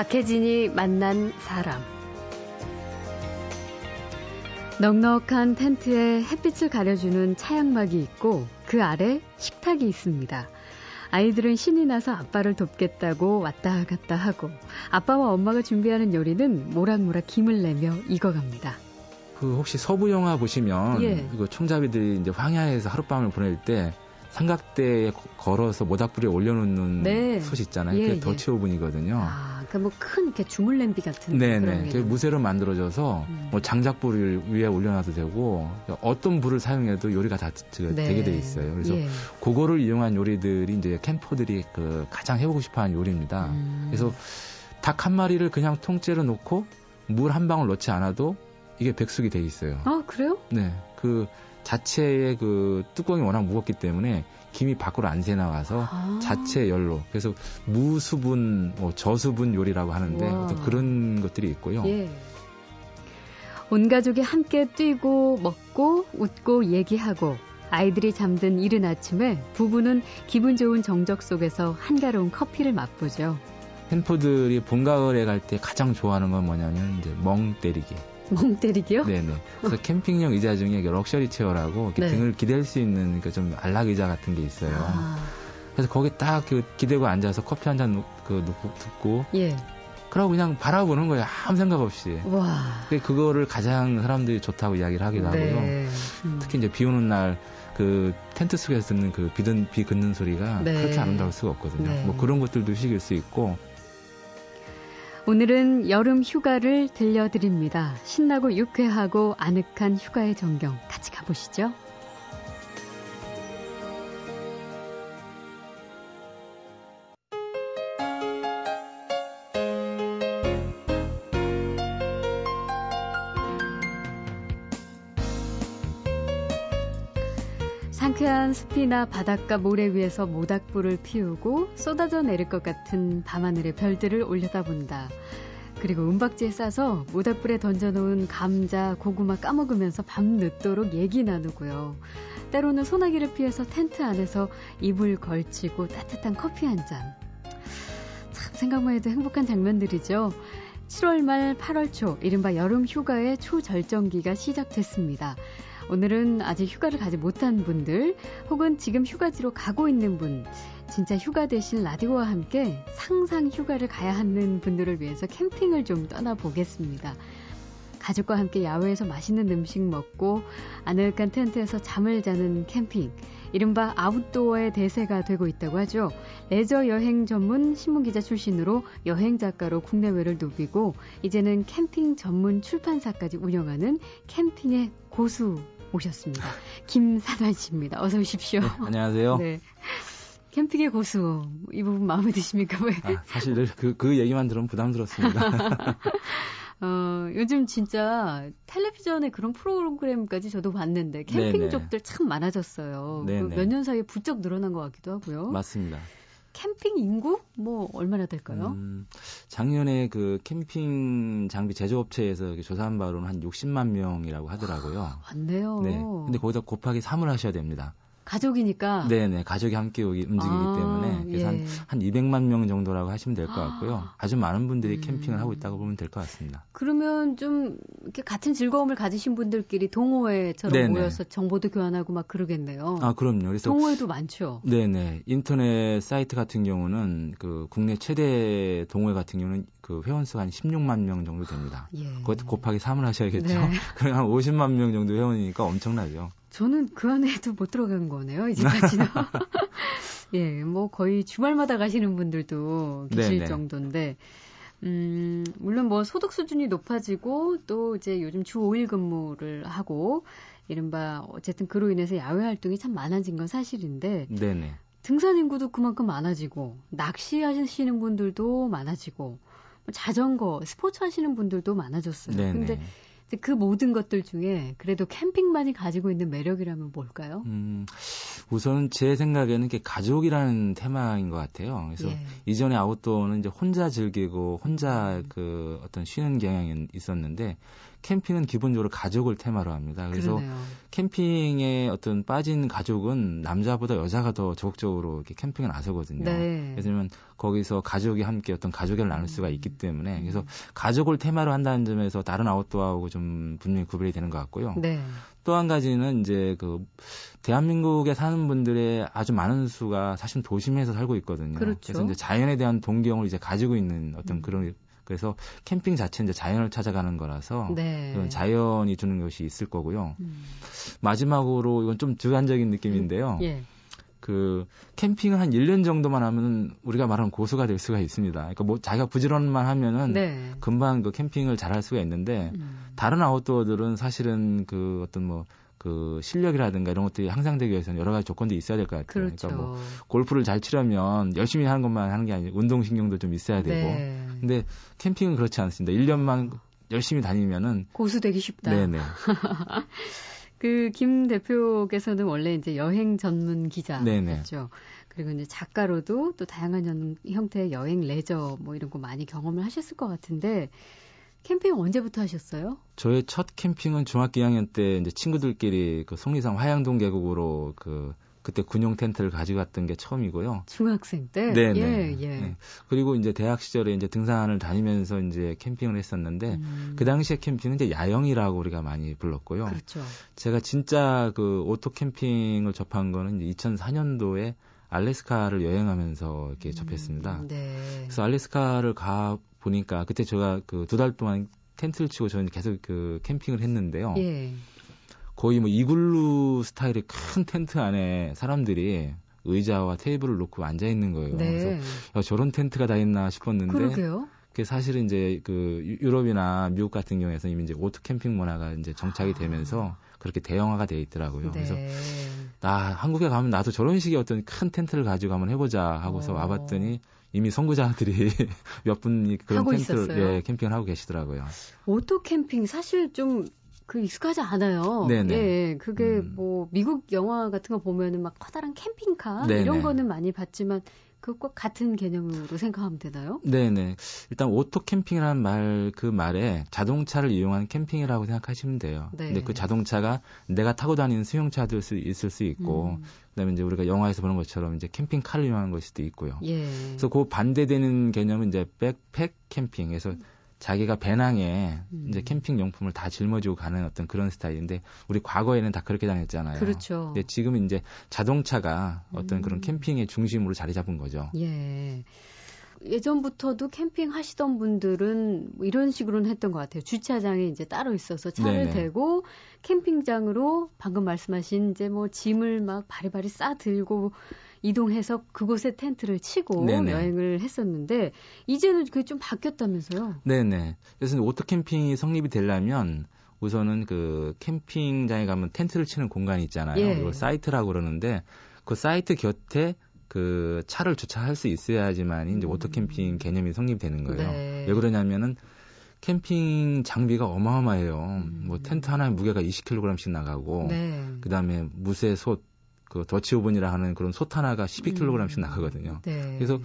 박혜진이 만난 사람. 넉넉한 텐트에 햇빛을 가려주는 차양막이 있고 그 아래 식탁이 있습니다. 아이들은 신이 나서 아빠를 돕겠다고 왔다 갔다 하고 아빠와 엄마가 준비하는 요리는 모락모락 김을 내며 익어갑니다. 그 혹시 서부 영화 보시면 예. 이거 총잡이들이 이제 황야에서 하룻밤을 보낼 때 삼각대에 걸어서 모닥불에 올려놓는 네. 솥 있잖아요. 예, 그게 예. 더치 오븐이거든요. 아, 그러니까 뭐 큰 이렇게 주물 냄비 같은 네네. 그런 게 무쇠로 만들어져서 음. 뭐 장작불을 위에 올려놔도 되고 어떤 불을 사용해도 요리가 다 저- 네. 되게 돼 있어요. 그래서 예. 그거를 이용한 요리들이 이제 캠퍼들이 그 가장 해보고 싶어하는 요리입니다. 음. 그래서 닭 한 마리를 그냥 통째로 놓고 물 한 방울 넣지 않아도 이게 백숙이 돼 있어요. 아, 그래요? 네, 그 자체의 그 뚜껑이 워낙 무겁기 때문에 김이 밖으로 안 새 나와서 아. 자체 열로 그래서 무수분, 뭐 저수분 요리라고 하는데 우와. 어떤 그런 것들이 있고요. 예. 온 가족이 함께 뛰고 먹고 웃고 얘기하고 아이들이 잠든 이른 아침에 부부는 기분 좋은 정적 속에서 한가로운 커피를 맛보죠. 햄퍼들이 봄 가을에 갈 때 가장 좋아하는 건 뭐냐면 이제 멍 때리기. 멍 때리기요? 네네. 그래서 캠핑용 의자 중에 럭셔리 체어라고 네. 등을 기댈 수 있는 그 좀 안락 의자 같은 게 있어요. 아, 그래서 거기 딱 그 기대고 앉아서 커피 한 잔 그 놓고 듣고 예. 그러고 그냥 바라보는 거예요. 아무 생각 없이. 와. 그거를 가장 사람들이 좋다고 이야기를 하기도 하고요. 네. 음. 특히 이제 비 오는 날 그 텐트 속에서 듣는 그 비든 비 긋는 소리가 네. 그렇게 아름다울 수가 없거든요. 네. 뭐 그런 것들도 휴식일 수 있고 오늘은 여름 휴가를 들려드립니다. 신나고 유쾌하고 아늑한 휴가의 전경 같이 가보시죠. 숲이나 바닷가 모래 위에서 모닥불을 피우고 쏟아져 내릴 것 같은 밤하늘의 별들을 올려다본다. 그리고 은박지에 싸서 모닥불에 던져놓은 감자, 고구마 까먹으면서 밤 늦도록 얘기 나누고요. 때로는 소나기를 피해서 텐트 안에서 이불 걸치고 따뜻한 커피 한 잔. 참 생각만 해도 행복한 장면들이죠. 7월 말 8월 초, 이른바 여름 휴가의 초절정기가 시작됐습니다. 오늘은 아직 휴가를 가지 못한 분들, 혹은 지금 휴가지로 가고 있는 분, 진짜 휴가 대신 라디오와 함께 상상 휴가를 가야 하는 분들을 위해서 캠핑을 좀 떠나보겠습니다. 가족과 함께 야외에서 맛있는 음식 먹고 아늑한 텐트에서 잠을 자는 캠핑. 이른바 아웃도어의 대세가 되고 있다고 하죠. 레저 여행 전문 신문기자 출신으로 여행 작가로 국내외를 누비고 이제는 캠핑 전문 출판사까지 운영하는 캠핑의 고수 모셨습니다. 김산환 씨입니다. 어서 오십시오. 안녕하세요. 네. 캠핑의 고수 이 부분 마음에 드십니까? 왜? 아, 사실 늘 그, 그 얘기만 들으면 부담스럽습니다. 어, 요즘 진짜 텔레비전에 그런 프로그램까지 저도 봤는데 캠핑족들 참 많아졌어요. 네네. 몇년 사이에 부쩍 늘어난 것 같기도 하고요. 맞습니다. 캠핑 인구 뭐 얼마나 될까요? 음, 작년에 그 캠핑 장비 제조업체에서 조사한 바로는 한 60만 명이라고 하더라고요. 많네요. 네. 근데 거기다 곱하기 3을 하셔야 됩니다. 가족이니까. 네네. 가족이 함께 여기 움직이기 아, 때문에. 그래서 예. 한, 한 200만 명 정도라고 하시면 될 것 같고요. 아. 아주 많은 분들이 음. 캠핑을 하고 있다고 보면 될 것 같습니다. 그러면 좀 이렇게 같은 즐거움을 가지신 분들끼리 동호회처럼 네네. 모여서 정보도 교환하고 막 그러겠네요. 아, 그럼요. 그래서 동호회도 많죠. 네네. 인터넷 사이트 같은 경우는 그 국내 최대 동호회 같은 경우는 그 회원 수가 한 16만 명 정도 됩니다. 예. 그것 곱하기 3을 하셔야겠죠. 네. 그럼 한 50만 명 정도 회원이니까 엄청나죠. 저는 그 안에도 못 들어간 거네요, 이제까지는. 예, 뭐 거의 주말마다 가시는 분들도 계실 네네. 정도인데, 음, 물론 뭐 소득 수준이 높아지고 또 이제 요즘 주 5일 근무를 하고, 이른바 어쨌든 그로 인해서 야외 활동이 참 많아진 건 사실인데, 네네. 등산 인구도 그만큼 많아지고, 낚시 하시는 분들도 많아지고, 뭐 자전거, 스포츠 하시는 분들도 많아졌어요. 네네. 근데 그 모든 것들 중에 그래도 캠핑만이 가지고 있는 매력이라면 뭘까요? 음, 우선은 제 생각에는 이게 가족이라는 테마인 것 같아요. 그래서 예. 이전에 아웃도어는 이제 혼자 즐기고 혼자 그 어떤 쉬는 경향이 있었는데 캠핑은 기본적으로 가족을 테마로 합니다. 그래서 그러네요. 캠핑에 어떤 빠진 가족은 남자보다 여자가 더 적극적으로 이렇게 캠핑에 나서거든요. 네. 왜냐면 거기서 가족이 함께 어떤 가족을 나눌 수가 있기 때문에 그래서 가족을 테마로 한다는 점에서 다른 아웃도어하고 좀 분명히 구별이 되는 것 같고요. 네. 또한 가지는 이제 그 대한민국에 사는 분들의 아주 많은 수가 사실 도심에서 살고 있거든요. 그렇죠. 래서 이제 자연에 대한 동경을 이제 가지고 있는 어떤 음. 그런 그래서 캠핑 자체 이제 자연을 찾아가는 거라서 네. 그런 자연이 주는 것이 있을 거고요. 음. 마지막으로 이건 좀 주관적인 느낌인데요. 예. 그 캠핑을 한 1년 정도만 하면은 우리가 말하는 고수가 될 수가 있습니다. 그러니까 뭐 자기가 부지런만 하면은 네. 금방 그 캠핑을 잘 할 수가 있는데 음. 다른 아웃도어들은 사실은 그 어떤 뭐 그 실력이라든가 이런 것들이 향상되기 위해서는 여러 가지 조건들이 있어야 될 것 같아요. 그렇죠. 러니까 뭐 골프를 잘 치려면 열심히 하는 것만 하는 게 아니고 운동 신경도 좀 있어야 되고. 네. 근데 캠핑은 그렇지 않습니다. 1년만 열심히 다니면은 고수 되기 쉽다. 네네. 그 김 대표께서는 원래 이제 여행 전문. 기자였죠. 그리고 이제 작가로도 또 다양한 형- 형태의 여행 레저 뭐 이런 거 많이 경험을 하셨을 것 같은데 캠핑 언제부터 하셨어요? 저의 첫 캠핑은 중학교 2학년 때 이제 친구들끼리 그 속리산 화양동 계곡으로 그 그때 군용 텐트를 가져갔던 게 처음이고요. 중학생 때? 네네. 예, 예. 네. 그리고 이제 대학 시절에 이제 등산을 다니면서 이제 캠핑을 했었는데 음, 그 당시에 캠핑은 이제 야영이라고 우리가 많이 불렀고요. 그렇죠. 제가 진짜 그 오토 캠핑을 접한 거는 이제 2004년도에 알래스카를 여행하면서 이렇게 접했습니다. 음, 네. 그래서 알래스카를 가 보니까 그때 제가 그 두 달 동안 텐트를 치고 저는 계속 그 캠핑을 했는데요. 예. 거의 뭐 이글루 스타일의 큰 텐트 안에 사람들이 의자와 테이블을 놓고 앉아 있는 거예요. 그래서 네. 야, 저런 텐트가 다 있나 싶었는데 그러게요. 그게 사실은 이제 그 유- 유럽이나 미국 같은 경우에서 이미 이제 오토 캠핑 문화가 이제 정착이 되면서 그렇게 대형화가 돼 있더라고요. 그래서 아. 네. 나 한국에 가면 나도 저런 식의 어떤 큰 텐트를 가지고 한번 해보자 하고서 어. 와봤더니 이미 선구자들이 몇 분이 그런 있었어요? 예, 캠핑을 하고 계시더라고요. 오토 캠핑 사실 좀 그 익숙하지 않아요. 네네. 예, 그게 음. 뭐 미국 영화 같은 거 보면은 막 커다란 캠핑카 네네. 이런 거는 많이 봤지만 그것과 같은 개념으로 생각하면 되나요? 네네. 일단 오토 캠핑이라는 말, 그 말에 자동차를 이용한 캠핑이라고 생각하시면 돼요. 네. 근데 그 자동차가 내가 타고 다니는 승용차도 수- 있을 수 있고, 음, 그다음에 이제 우리가 영화에서 보는 것처럼 이제 캠핑카를 이용하는 것일 수도 있고요. 예. 그래서 그 반대되는 개념은 이제 백팩 캠핑. 그래서 자기가 배낭에 음. 이제 캠핑 용품을 다 짊어지고 가는 어떤 그런 스타일인데 우리 과거에는 다 그렇게 다녔잖아요. 그렇죠. 근데 지금은 이제 자동차가 어떤 음. 그런 캠핑의 중심으로 자리 잡은 거죠. 예. 예전부터도 캠핑 하시던 분들은 뭐 이런 식으로는 했던 것 같아요. 주차장에 이제 따로 있어서 차를 네네. 대고 캠핑장으로 방금 말씀하신 이제 뭐 짐을 막 바리바리 싸 들고 이동해서 그곳에 텐트를 치고 네네. 여행을 했었는데 이제는 그게 좀 바뀌었다면서요? 네네. 그래서 오토 캠핑이 성립이 되려면 우선은 그 캠핑장에 가면 텐트를 치는 공간이 있잖아요. 예. 이걸 사이트라고 그러는데 그 사이트 곁에 그 차를 주차할 수 있어야지만 이제 음. 오토 캠핑 개념이 성립되는 거예요. 네. 왜 그러냐면은 캠핑 장비가 어마어마해요. 음. 뭐 텐트 하나에 무게가 20kg씩 나가고 네. 그다음에 무쇠 솥, 그 Dutch oven이라 하는 그런 솥 하나가 12kg씩 음. 나가거든요. 네. 그래서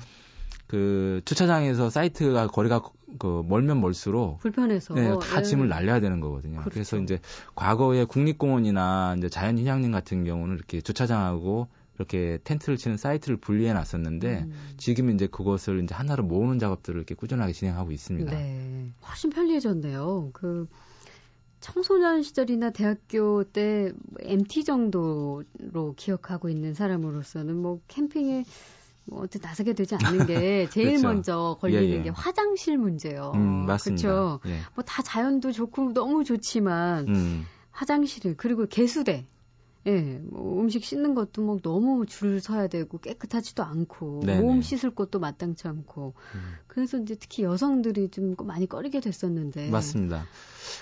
그 주차장에서 사이트가 거리가 그 멀면 멀수록 불편해서 네, 다 예. 짐을 날려야 되는 거거든요. 그렇죠. 그래서 이제 과거에 국립공원이나 이제 자연휴양림 같은 경우는 이렇게 주차장하고 이렇게 텐트를 치는 사이트를 분리해 놨었는데 음. 지금은 이제 그것을 이제 하나로 모으는 작업들을 이렇게 꾸준하게 진행하고 있습니다. 네. 훨씬 편리해졌네요. 그 청소년 시절이나 대학교 때 MT 정도로 기억하고 있는 사람으로서는 뭐 캠핑에 뭐 어떻게 나서게 되지 않는 게 제일 그렇죠. 먼저 걸리는 예, 예. 게 화장실 문제예요. 음, 맞습니다. 그렇죠. 예. 뭐다 자연도 좋고 너무 좋지만 음, 화장실 그리고 개수대 예, 뭐 음식 씻는 것도 뭐 너무 줄 서야 되고 깨끗하지도 않고 네네. 몸 씻을 것도 마땅치 않고 음. 그래서 이제 특히 여성들이 좀 많이 꺼리게 됐었는데 맞습니다.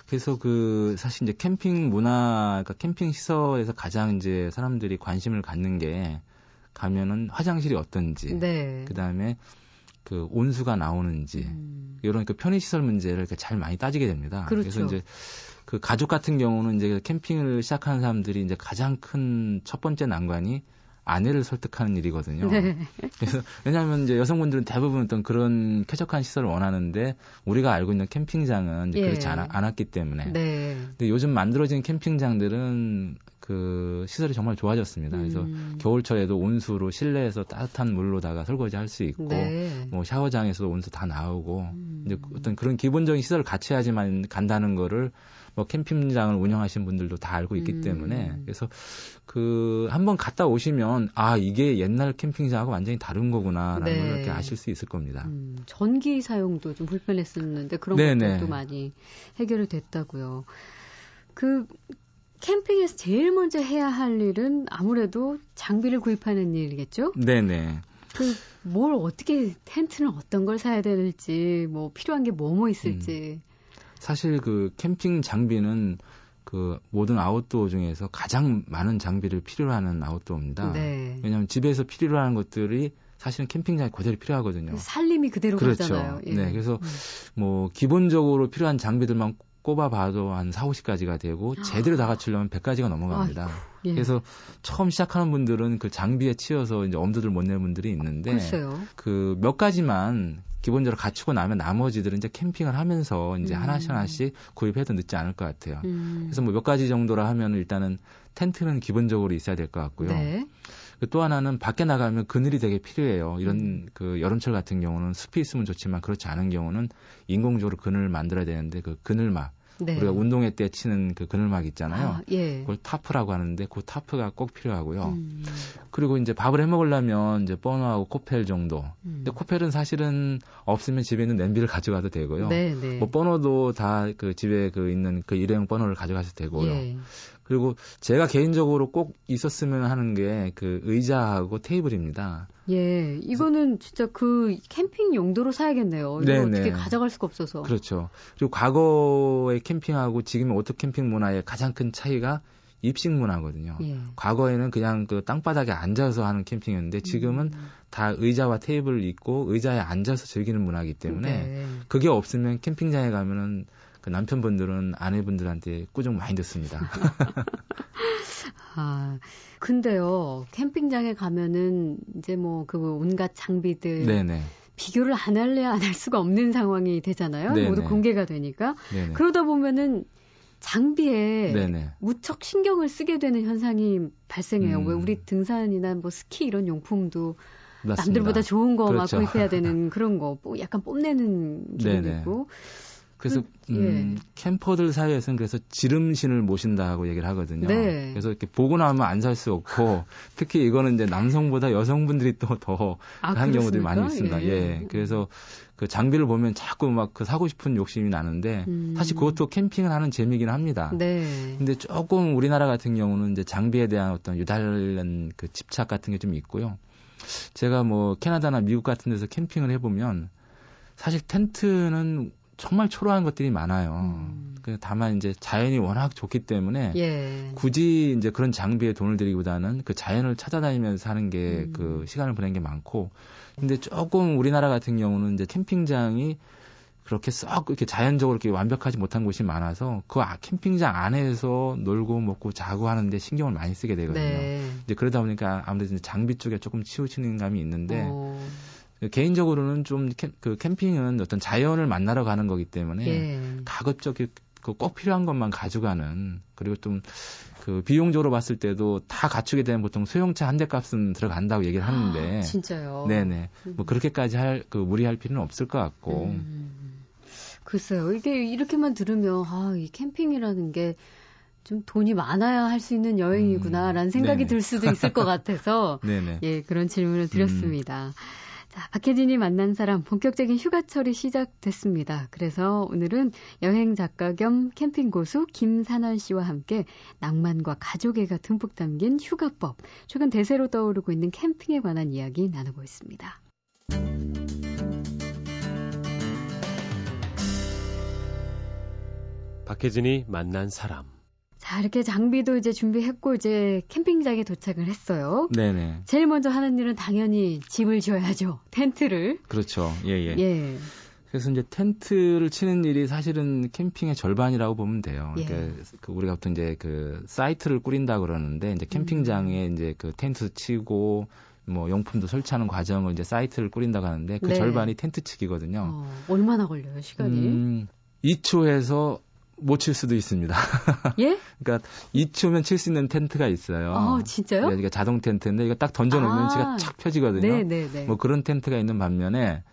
그래서 그 사실 이제 캠핑 문화, 그러니까 캠핑 시설에서 가장 이제 사람들이 관심을 갖는 게 가면은 화장실이 어떤지, 네. 그 다음에 그 온수가 나오는지 음, 이런 그 편의시설 문제를 이렇게 잘 많이 따지게 됩니다. 그렇죠. 래서 이제 그 가족 같은 경우는 이제 캠핑을 시작하는 사람들이 이제 가장 큰 첫 번째 난관이 아내를 설득하는 일이거든요. 네. 그래서 왜냐하면 이제 여성분들은 대부분 어떤 그런 쾌적한 시설을 원하는데 우리가 알고 있는 캠핑장은 예. 그렇지 않, 않았기 때문에. 네. 근데 요즘 만들어진 캠핑장들은 그 시설이 정말 좋아졌습니다. 그래서 음. 겨울철에도 온수로 실내에서 따뜻한 물로다가 설거지 할 수 있고 네. 뭐 샤워장에서도 온수 다 나오고 음. 이제 어떤 그런 기본적인 시설을 갖춰야지만 간다는 거를 뭐 캠핑장을 운영하시는 분들도 다 알고 있기 음. 때문에 그래서 그 한번 갔다 오시면 아 이게 옛날 캠핑장하고 완전히 다른 거구나라는 네. 걸 이렇게 아실 수 있을 겁니다. 음, 전기 사용도 좀 불편했었는데 그런 네네. 것들도 많이 해결이 됐다고요. 그 캠핑에서 제일 먼저 해야 할 일은 아무래도 장비를 구입하는 일이겠죠? 네네. 그 뭘 어떻게 텐트는 어떤 걸 사야 될지 뭐 필요한 게 뭐뭐 있을지. 사실 그 캠핑 장비는 그 모든 아웃도어 중에서 가장 많은 장비를 필요로 하는 아웃도어입니다. 네. 왜냐하면 집에서 필요로 하는 것들이 사실은 캠핑장에 그대로 필요하거든요. 살림이 그대로 그렇죠. 예. 네, 그래서 음. 뭐 기본적으로 필요한 장비들만 꼽아봐도 한 4, 50가지가 되고 제대로 다 갖추려면 100가지가 넘어갑니다. 예. 그래서 처음 시작하는 분들은 그 장비에 치여서 이제 엄두들 못 내는 분들이 있는데. 그 몇 가지만 기본적으로 갖추고 나면 나머지들은 이제 캠핑을 하면서 이제 음. 하나씩 하나씩 구입해도 늦지 않을 것 같아요. 음. 그래서 뭐 몇 가지 정도라 하면 일단은 텐트는 기본적으로 있어야 될 것 같고요. 네. 그또 하나는 밖에 나가면 그늘이 되게 필요해요. 이런 음. 그 여름철 같은 경우는 숲이 있으면 좋지만 그렇지 않은 경우는 인공적으로 그늘을 만들어야 되는데 그 그늘막 네. 우리가 운동회 때 치는 그 그늘막 있잖아요. 아, 예. 그걸 tarp라고 하는데 그 tarp가 꼭 필요하고요. 음. 그리고 이제 밥을 해 먹으려면 이제 버너하고 코펠 정도. 음. 근데 코펠은 사실은 없으면 집에 있는 냄비를 가져가도 되고요. 네, 네. 뭐 버너도 다 그 집에 그 있는 그 일회용 버너를 가져가셔도 되고요. 예. 그리고 제가 개인적으로 꼭 있었으면 하는 게 그 의자하고 테이블입니다. 예, 이거는 진짜 그 캠핑 용도로 사야겠네요. 이거 네네. 어떻게 가져갈 수가 없어서. 그렇죠. 그리고 과거의 캠핑하고 지금의 오토 캠핑 문화의 가장 큰 차이가 입식 문화거든요. 예. 과거에는 그냥 그 땅바닥에 앉아서 하는 캠핑이었는데 지금은 음. 다 의자와 테이블을 있고 의자에 앉아서 즐기는 문화이기 때문에 네. 그게 없으면 캠핑장에 가면은 그 남편분들은 아내분들한테 꾸중 많이 듣습니다. 아, 근데요, 캠핑장에 가면은 이제 뭐 그 온갖 장비들 네네. 비교를 안 할래야 안 할 수가 없는 상황이 되잖아요. 네네. 모두 공개가 되니까. 네네. 그러다 보면은 장비에 네네. 무척 신경을 쓰게 되는 현상이 발생해요. 음. 왜 우리 등산이나 뭐 스키 이런 용품도 맞습니다. 남들보다 좋은 거막 그렇죠. 구입해야 되는 그런 거, 뭐 약간 뽐내는 네네. 기분이고. 그래서 그, 음, 캠퍼들 사이에서는 그래서 지름신을 모신다고 얘기를 하거든요. 네. 그래서 이렇게 보고 나면 안 살 수 없고 특히 이거는 이제 남성보다 여성분들이 또더 아, 하는 경우들이? 많이 있습니다. 예. 그래서 그 장비를 보면 자꾸 막 그 사고 싶은 욕심이 나는데 음. 사실 그것도 캠핑을 하는 재미긴 합니다. 네. 근데 조금 우리나라 같은 경우는 이제 장비에 대한 어떤 유달한 그 집착 같은 게 좀 있고요. 제가 뭐 캐나다나 미국 같은 데서 캠핑을 해보면 사실 텐트는 정말 초라한 것들이 많아요. 음. 그 다만 이제 자연이 워낙 좋기 때문에 예. 굳이 이제 그런 장비에 돈을 들이기보다는 그 자연을 찾아다니면서 하는 게 음. 그 시간을 보내는 게 많고 근데 조금 우리나라 같은 경우는 이제 캠핑장이 그렇게 썩 이렇게 자연적으로 이렇게 완벽하지 못한 곳이 많아서 그 아- 캠핑장 안에서 놀고 먹고 자고 하는데 신경을 많이 쓰게 되거든요. 네. 이제 그러다 보니까 아무래도 이제 장비 쪽에 조금 치우치는 감이 있는데 어, 개인적으로는 좀 그 캠핑은 어떤 자연을 만나러 가는 거기 때문에 예. 가급적 그꼭 필요한 것만 가져가는 그리고 좀 그 비용적으로 봤을 때도 다 갖추게 되면 보통 소형차 한 대 값은 들어간다고 얘기를 하는데 아, 진짜요. 네네 뭐 그렇게까지 할 그 무리할 필요는 없을 것 같고 음, 글쎄요. 이게 이렇게만 들으면 아, 이 캠핑이라는 게 좀 돈이 많아야 할 수 있는 여행이구나라는 음, 생각이 네네. 들 수도 있을 것 같아서 네네 예, 그런 질문을 드렸습니다. 자, 박혜진이 만난 사람 본격적인 휴가철이 시작됐습니다. 그래서 오늘은 여행 작가 겸 캠핑 고수 김산월 씨와 함께 낭만과 가족애가 듬뿍 담긴 휴가법, 최근 대세로 떠오르고 있는 캠핑에 관한 이야기 나누고 있습니다. 박혜진이 만난 사람. 자, 이렇게 장비도 이제 준비했고 이제 캠핑장에 도착을 했어요. 네네 제일 먼저 하는 일은 당연히 집을 지어야죠. 텐트를. 그렇죠 예 예 예. 그래서 이제 텐트를 치는 일이 사실은 캠핑의 절반이라고 보면 돼요. 예. 그러니까 그 우리가 보통 이제 그 사이트를 꾸린다 그러는데 이제 캠핑장에 음. 이제 그 텐트 치고 뭐 용품도 설치하는 과정을 이제 사이트를 꾸린다고 하는데 그 네. 절반이 텐트 치기거든요. 어, 얼마나 걸려요, 시간이? 음, 2초에서 못 칠 수도 있습니다. 예? 그러니까 2초면 칠 수 있는 텐트가 있어요. 아, 진짜요? 네, 이게 자동 텐트인데 이거 딱 던져 놓으면 아. 지가 착 펴지거든요. 네, 네, 네. 뭐 그런 텐트가 있는 반면에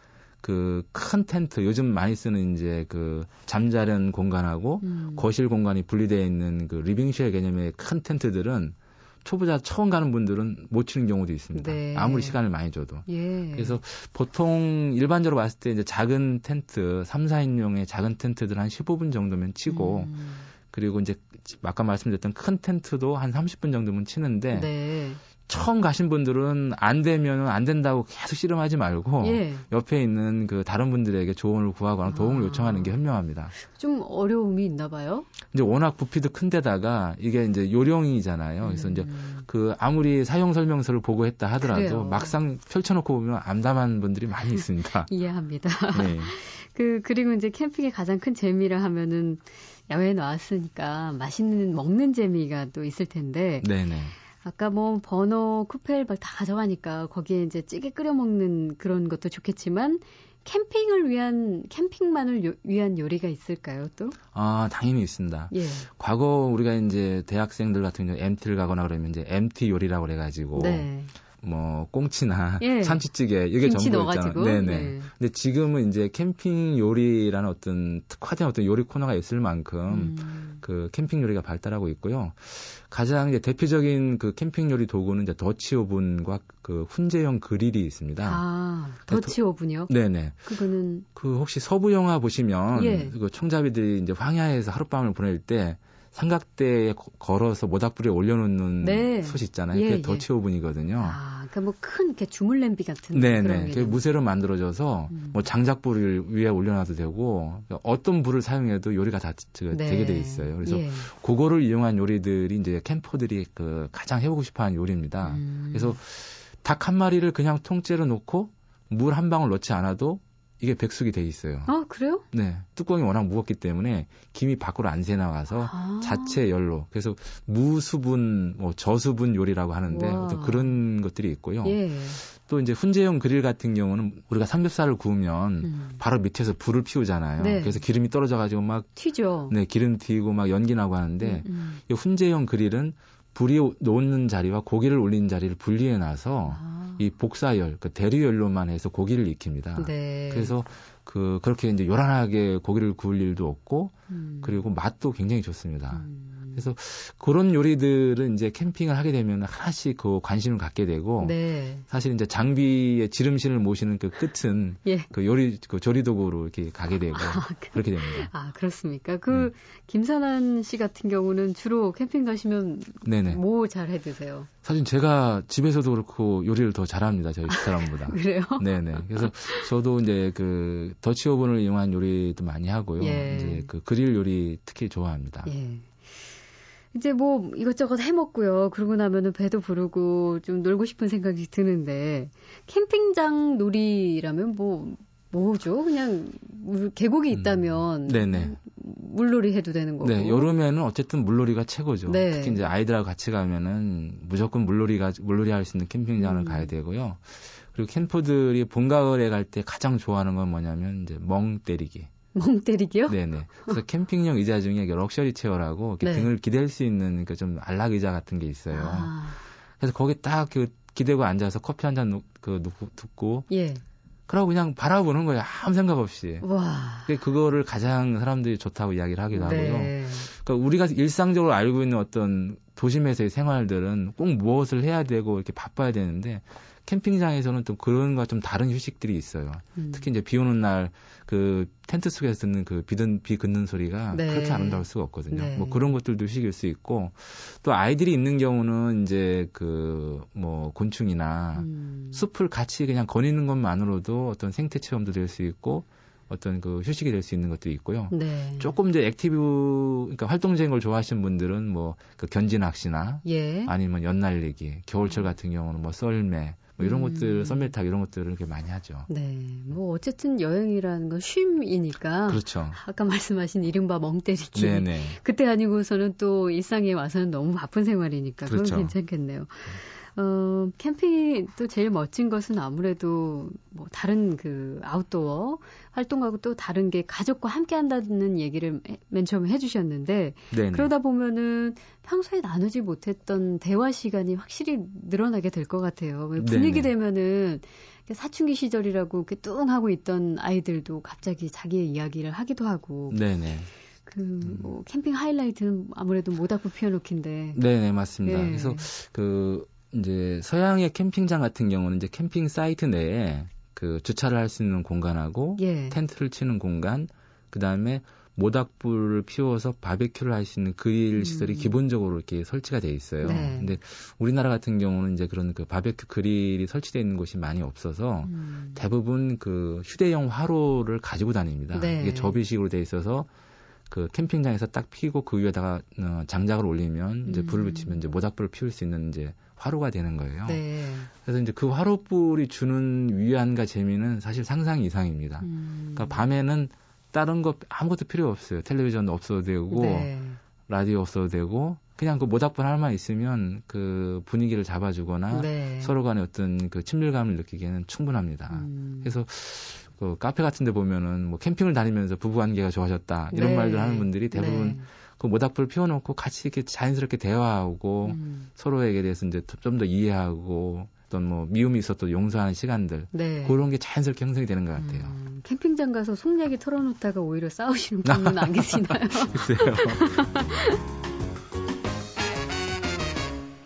그 큰 텐트 요즘 많이 쓰는 이제 그 잠자는 공간하고 음. 거실 공간이 분리되어 있는 그 living shell 개념의 큰 텐트들은 초보자 처음 가는 분들은 못 치는 경우도 있습니다. 네. 아무리 시간을 많이 줘도. 예. 그래서 보통 일반적으로 봤을 때 이제 작은 텐트, 3, 4인용의 작은 텐트들 한 15분 정도면 치고 음. 그리고 이제 아까 말씀드렸던 큰 텐트도 한 30분 정도면 치는데 네. 처음 가신 분들은 안 되면 안 된다고 계속 씨름하지 말고 예. 옆에 있는 그 다른 분들에게 조언을 구하거나 도움을 아. 요청하는 게 현명합니다. 좀 어려움이 있나 봐요. 이제 워낙 부피도 큰데다가 이게 이제 요령이잖아요. 그래서 이제 음. 그 아무리 사용 설명서를 보고 했다 하더라도 그래요. 막상 펼쳐놓고 보면 암담한 분들이 많이 있습니다. 이해합니다. 네. 그 그리고 이제 캠핑의 가장 큰 재미라 하면은 야외에 나왔으니까 맛있는 먹는 재미가 또 있을 텐데 네네. 아까 뭐 버너 쿠펠 다 가져가니까 거기에 이제 찌개 끓여 먹는 그런 것도 좋겠지만 캠핑을 위한 캠핑만을 요- 위한 요리가 있을까요 또? 아, 당연히 있습니다. 예. 과거 우리가 이제 대학생들 같은 경우 MT를 가거나 그러면 이제 MT 요리라고 그래가지고 네. 뭐 꽁치나 예. 참치찌개 이게 전부 넣어가지고. 있잖아요. 네네. 예. 근데 지금은 이제 캠핑 요리라는 어떤 특화된 어떤 요리 코너가 있을 만큼 음. 그 캠핑 요리가 발달하고 있고요. 가장 이제 대표적인 그 캠핑 요리 도구는 이제 더치 오븐과 그 훈제형 그릴이 있습니다. 아, 더치 오븐이요? 네네. 그거는 그 혹시 서부 영화 보시면 예. 그 총잡이들이 이제 황야에서 하룻밤을 보낼 때 삼각대에 거- 걸어서 모닥불에 올려놓는 네. 솥 있잖아요. 예, 그게 예. 더치 오븐이거든요. 아, 그러니까 뭐 큰 이렇게 주물 냄비 같은 네네. 그런 그게 개념. 무쇠로 만들어져서 음. 뭐 장작불을 위에 올려놔도 되고 어떤 불을 사용해도 요리가 다 저- 네. 되게 돼 있어요. 그래서 예. 그거를 이용한 요리들이 이제 캠퍼들이 그 가장 해보고 싶어하는 요리입니다. 음. 그래서 닭 한 마리를 그냥 통째로 놓고 물 한 방울 넣지 않아도 이게 백숙이 돼 있어요. 아, 그래요? 네, 뚜껑이 워낙 무겁기 때문에 김이 밖으로 안 새나가서 아. 자체 열로 그래서 무수분, 뭐 저수분 요리라고 하는데 와. 어떤 그런 것들이 있고요. 예. 또 이제 훈제용 그릴 같은 경우는 우리가 삼겹살을 구우면 음. 바로 밑에서 불을 피우잖아요. 네. 그래서 기름이 떨어져 가지고 막 튀죠. 네, 기름 튀고 막 연기 나고 하는데 음, 음. 이 훈제용 그릴은 불이 놓는 자리와 고기를 올리는 자리를 분리해 놔서 아. 이 복사열, 그 대류열로만 해서 고기를 익힙니다. 네. 그래서 그 그렇게 이제 요란하게 고기를 구울 일도 없고 음. 그리고 맛도 굉장히 좋습니다. 음. 그래서 그런 요리들은 이제 캠핑을 하게 되면 하나씩 그 관심을 갖게 되고 네. 사실 이제 장비의 지름신을 모시는 그 끝은 예. 그 요리 그 조리 도구로 이렇게 가게 되고 그렇게 됩니다. 아, 그렇습니까? 그 네. 김선한 씨 같은 경우는 주로 캠핑 가시면 네네. 뭐잘 해 드세요? 사실 제가 집에서도 그렇고 요리를 더 잘합니다. 저희 집사람보다. 그래요? 네네. 그래서 저도 이제 그 더치 오븐을 이용한 요리도 많이 하고요. 예. 이제 그 그릴 요리 특히 좋아합니다. 예. 이제 뭐 이것저것 해 먹고요. 그러고 나면은 배도 부르고 좀 놀고 싶은 생각이 드는데 캠핑장 놀이라면 뭐 뭐죠? 그냥 물- 계곡이 있다면 음. 네네. 물놀이 해도 되는 거고. 네, 여름에는 어쨌든 물놀이가 최고죠. 네. 특히 이제 아이들하고 같이 가면은 무조건 물놀이가 물놀이 할 수 있는 캠핑장을 음. 가야 되고요. 그리고 캠퍼들이 봄 가을에 갈 때 가장 좋아하는 건 뭐냐면 이제 멍 때리기. 멍 때리기요? 네네. 그래서 캠핑용 의자 중에 럭셔리 체어라고 이렇게 네. 등을 기댈 수 있는 그좀 안락 의자 같은 게 있어요. 아, 그래서 거기 딱 그 기대고 앉아서 커피 한 잔 그 듣고 예. 그러고 그냥 바라보는 거예요. 아무 생각 없이. 와. 그거를 가장 사람들이 좋다고 이야기를 하기도 하고요. 네. 그러니까 우리가 일상적으로 알고 있는 어떤 도심에서의 생활들은 꼭 무엇을 해야 되고 이렇게 바빠야 되는데 캠핑장에서는 또 그런 거와 좀 다른 휴식들이 있어요. 음. 특히 이제 비 오는 날 그 텐트 속에서 듣는 그 비든 비 긋는 소리가 네. 그렇게 아름다울 수가 없거든요. 네. 뭐 그런 것들도 휴식일 수 있고 또 아이들이 있는 경우는 이제 그 뭐 곤충이나 음. 숲을 같이 그냥 거니는 것만으로도 어떤 생태 체험도 될 수 있고 어떤 그 휴식이 될 수 있는 것도 있고요. 네. 조금 이제 active, 그러니까 활동적인 걸 좋아하시는 분들은 뭐 그 견지 낚시나 예. 아니면 연날리기, 겨울철 같은 경우는 뭐 썰매, 뭐 이런 음. 것들 썰매타기 이런 것들을 이렇게 많이 하죠. 네. 뭐 어쨌든 여행이라는 건 쉼이니까 그렇죠. 아까 말씀하신 이른바 멍 때리기. 네네. 그때 아니고서는 또 일상에 와서는 너무 바쁜 생활이니까 그건 그렇죠. 괜찮겠네요. 어, 캠핑이 또 제일 멋진 것은 아무래도 뭐 다른 그 아웃도어 활동하고 또 다른 게 가족과 함께 한다는 얘기를 맨 처음에 해주셨는데 네네. 그러다 보면은 평소에 나누지 못했던 대화 시간이 확실히 늘어나게 될 것 같아요. 왜 분위기 네네. 되면은 사춘기 시절이라고 이렇게 뚱 하고 있던 아이들도 갑자기 자기의 이야기를 하기도 하고 네네. 그뭐 캠핑 하이라이트는 아무래도 모닥불 피워놓기인데 네네 맞습니다. 네. 그래서 그 이제 서양의 캠핑장 같은 경우는 이제 캠핑 사이트 내에 그 주차를 할 수 있는 공간하고 예. 텐트를 치는 공간, 그 다음에 모닥불을 피워서 바베큐를 할 수 있는 그릴 시설이 음. 기본적으로 이렇게 설치가 돼 있어요. 네. 근데 우리나라 같은 경우는 이제 그런 그 바베큐 그릴이 설치되어 있는 곳이 많이 없어서 음. 대부분 그 휴대용 화로를 가지고 다닙니다. 네. 이게 접이식으로 돼 있어서 그 캠핑장에서 딱 피고 그 위에다가 어, 장작을 올리면 이제 불을 음. 붙이면 이제 모닥불을 피울 수 있는 이제 화로가 되는 거예요. 네. 그래서 이제 그 화로불이 주는 위안과 재미는 사실 상상 이상입니다. 음. 그러니까 밤에는 다른 거 아무것도 필요 없어요. 텔레비전 없어도 되고 네. 라디오 없어도 되고 그냥 그 모닥불 하나만 있으면 그 분위기를 잡아주거나 네. 서로 간의 어떤 그 친밀감을 느끼기에는 충분합니다. 음. 그래서 그 카페 같은 데 보면은 뭐 캠핑을 다니면서 부부 관계가 좋아졌다 이런 네. 말들 하는 분들이 대부분 네. 그 모닥불 피워놓고 같이 이렇게 자연스럽게 대화하고 음. 서로에게 대해서 이제 좀 더 이해하고 어떤 뭐 미움이 있어도 용서하는 시간들 네. 그런 게 자연스럽게 형성이 되는 것 같아요. 음, 캠핑장 가서 속 얘기 털어놓다가 오히려 싸우시는 분은 안 계시나요? 글쎄요.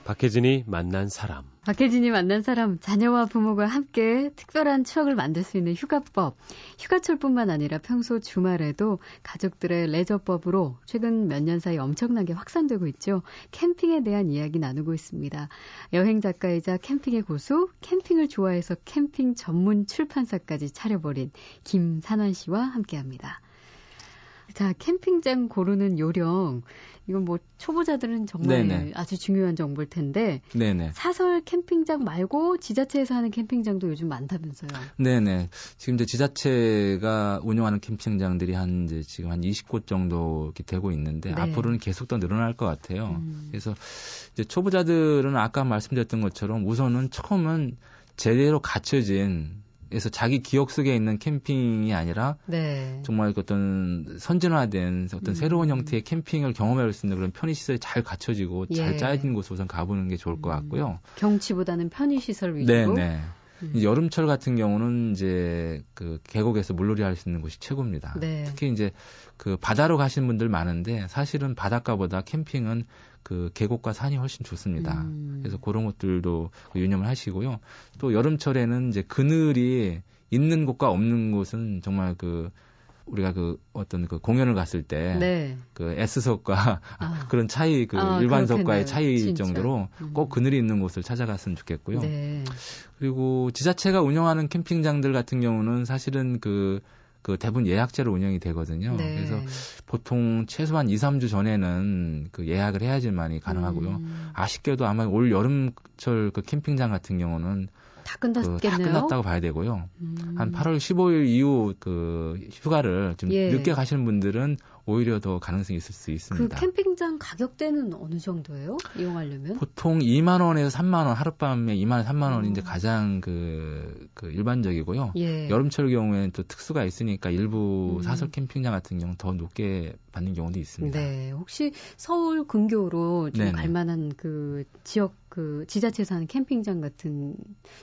박혜진이 만난 사람. 박혜진이 만난 사람, 자녀와 부모가 함께 특별한 추억을 만들 수 있는 휴가법. 휴가철뿐만 아니라 평소 주말에도 가족들의 레저법으로 최근 몇 년 사이 엄청나게 확산되고 있죠. 캠핑에 대한 이야기 나누고 있습니다. 여행 작가이자 캠핑의 고수, 캠핑을 좋아해서 캠핑 전문 출판사까지 차려버린 김산환 씨와 함께 합니다. 자, 캠핑장 고르는 요령. 이건 뭐 초보자들은 정말 네네. 아주 중요한 정보일 텐데 네네. 사설 캠핑장 말고 지자체에서 하는 캠핑장도 요즘 많다면서요. 네네. 지금 이제 지자체가 운영하는 캠핑장들이 한 이제 지금 한 20곳 정도 이렇게 되고 있는데 네. 앞으로는 계속 더 늘어날 것 같아요. 음. 그래서 이제 초보자들은 아까 말씀드렸던 것처럼 우선은 처음은 제대로 갖춰진 그래서 자기 기억 속에 있는 캠핑이 아니라 네. 정말 그 어떤 선진화된 어떤 음. 새로운 형태의 캠핑을 경험할 수 있는 그런 편의시설이 잘 갖춰지고 예. 잘 짜여진 곳에 우선 가보는 게 좋을 것 같고요. 경치보다는 편의시설 위주로. 네네. 음. 이제 여름철 같은 경우는 이제 그 계곡에서 물놀이 할 수 있는 곳이 최고입니다. 네. 특히 이제 그 바다로 가시는 분들 많은데 사실은 바닷가보다 캠핑은 그 계곡과 산이 훨씬 좋습니다. 음. 그래서 그런 것들도 그 유념을 하시고요. 또 여름철에는 이제 그늘이 있는 곳과 없는 곳은 정말 그 우리가 그 어떤 그 공연을 갔을 때 네. 그 S석과 아. 그런 차이 그 아, 일반석과의 그렇겠네요. 차이 진짜. 정도로 음. 꼭 그늘이 있는 곳을 찾아갔으면 좋겠고요. 네. 그리고 지자체가 운영하는 캠핑장들 같은 경우는 사실은 그, 그 대부분 예약제로 운영이 되거든요. 네. 그래서 보통 최소한 2, 3주 전에는 그 예약을 해야지만이 가능하고요. 음. 아쉽게도 아마 올 여름철 그 캠핑장 같은 경우는 다그 끝났겠네요. 다 끝났다고 봐야 되고요. 음. 한 8월 15일 이후 그 휴가를 좀 예. 늦게 가시는 분들은 오히려 더 가능성이 있을 수그 있습니다. 캠핑장 가격대는 어느 정도예요? 이용하려면? 보통 2만 원에서 3만 원 하룻밤에 2만 원, 3만 원이 이제 음. 가장 그, 그 일반적이고요. 예. 여름철 경우에는 또 특수가 있으니까 일부 음. 사설 캠핑장 같은 경우는 더 높게 받는 경우도 있습니다. 네. 혹시 서울 근교로 좀 네네. 갈 만한 그 지역 그 지자체에서 하는 캠핑장 같은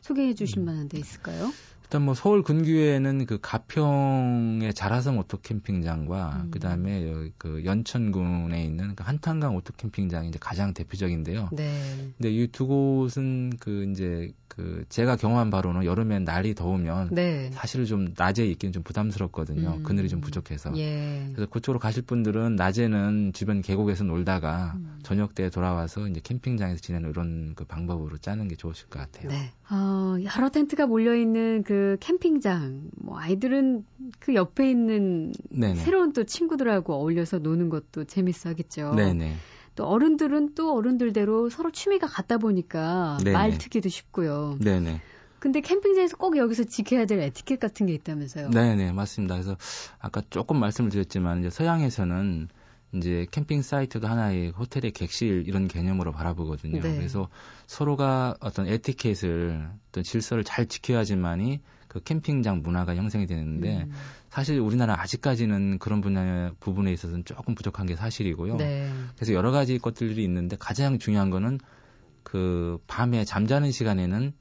소개해 주실 음. 만한 데 있을까요? 일단 뭐 서울 근교에는 그 가평의 자라섬 오토 캠핑장과 음. 그다음에 여기 그 연천군에 있는 그 한탄강 오토 캠핑장이 이제 가장 대표적인데요. 네. 근데 이 두 곳은 그 이제 그 제가 경험한 바로는 여름엔 날이 더우면 네. 사실 좀 낮에 있기는 좀 부담스럽거든요. 음. 그늘이 좀 부족해서. 예. 그래서 그쪽으로 가실 분들은 낮에는 주변 계곡에서 놀다가 음. 저녁 때 돌아와서 이제 캠핑장에서 지내는 이런 그 방법으로 짜는 게 좋으실 것 같아요. 네. 어, 여러 텐트가 몰려 있는 그 캠핑장. 뭐 아이들은 그 옆에 있는 네네. 새로운 또 친구들하고 어울려서 노는 것도 재밌어 하겠죠. 네네. 또 어른들은 또 어른들대로 서로 취미가 같다 보니까 네네. 말 트기도 쉽고요. 네네. 근데 캠핑장에서 꼭 여기서 지켜야 될 에티켓 같은 게 있다면서요? 네, 네, 맞습니다. 그래서 아까 조금 말씀을 드렸지만 이제 서양에서는 이제 캠핑 사이트도 하나의 호텔의 객실 이런 개념으로 바라보거든요. 네. 그래서 서로가 어떤 에티켓을 어떤 질서를 잘 지켜야지만이 그 캠핑장 문화가 형성이 되는데 음. 사실 우리나라 아직까지는 그런 분야 부분에 있어서는 조금 부족한 게 사실이고요. 네. 그래서 여러 가지 것들이 있는데 가장 중요한 거는 그 밤에 잠자는 시간에는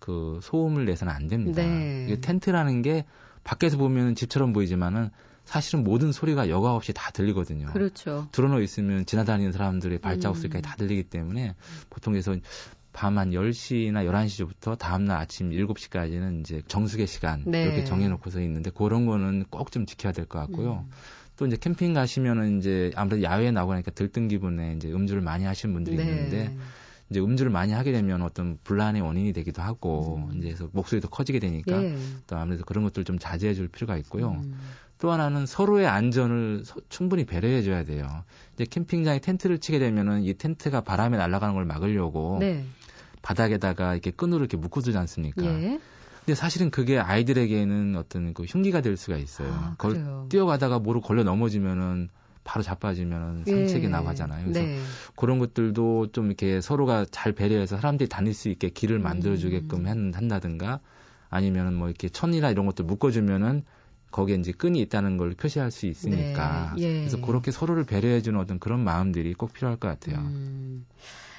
그 소음을 내서는 안 됩니다. 네. 텐트라는 게 밖에서 보면 집처럼 보이지만은 사실은 모든 소리가 여과 없이 다 들리거든요. 그렇죠. 드러누워 있으면 지나다니는 사람들의 발자국 소리까지 음. 다 들리기 때문에 보통 그래서 밤한 10시나 11시부터 다음날 아침 7시까지는 이제 정수계 시간 네. 이렇게 정해놓고서 있는데 그런 거는 꼭 좀 지켜야 될 것 같고요. 음. 또 이제 캠핑 가시면은 이제 아무래도 야외에 나가니까 들뜬 기분에 이제 음주를 많이 하시는 분들이 네. 있는데 이제 음주를 많이 하게 되면 어떤 불안의 원인이 되기도 하고 음. 이제 그래서 목소리도 커지게 되니까 예. 또 아무래도 그런 것들 좀 자제해 줄 필요가 있고요. 음. 또 하나는 서로의 안전을 서, 충분히 배려해 줘야 돼요. 이제 캠핑장에 텐트를 치게 되면은 이 텐트가 바람에 날아가는 걸 막으려고 네. 바닥에다가 이렇게 끈으로 이렇게 묶어두지 않습니까? 예. 근데 사실은 그게 아이들에게는 어떤 그 흉기가 될 수가 있어요. 아, 그걸 뛰어가다가 모로 걸려 넘어지면은 바로 자빠지면 상책이 예. 나고 하잖아요. 그래서 네. 그런 것들도 좀 이렇게 서로가 잘 배려해서 사람들이 다닐 수 있게 길을 만들어주게끔 음. 한다든가 아니면은 뭐 이렇게 천이나 이런 것들 묶어주면은 거기에 이제 끈이 있다는 걸 표시할 수 있으니까. 네. 예. 그래서 그렇게 서로를 배려해주는 어떤 그런 마음들이 꼭 필요할 것 같아요. 음.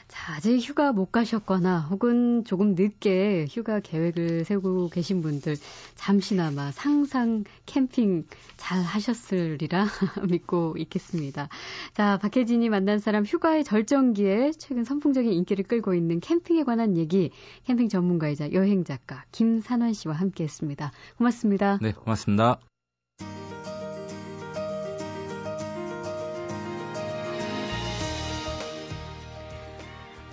자, 아직 휴가 못 가셨거나 혹은 조금 늦게 휴가 계획을 세우고 계신 분들 잠시나마 상상 캠핑 잘 하셨으리라 믿고 있겠습니다. 자, 박혜진이 만난 사람 휴가의 절정기에 최근 선풍적인 인기를 끌고 있는 캠핑에 관한 얘기 캠핑 전문가이자 여행 작가 김산원 씨와 함께 했습니다. 고맙습니다. 네, 고맙습니다.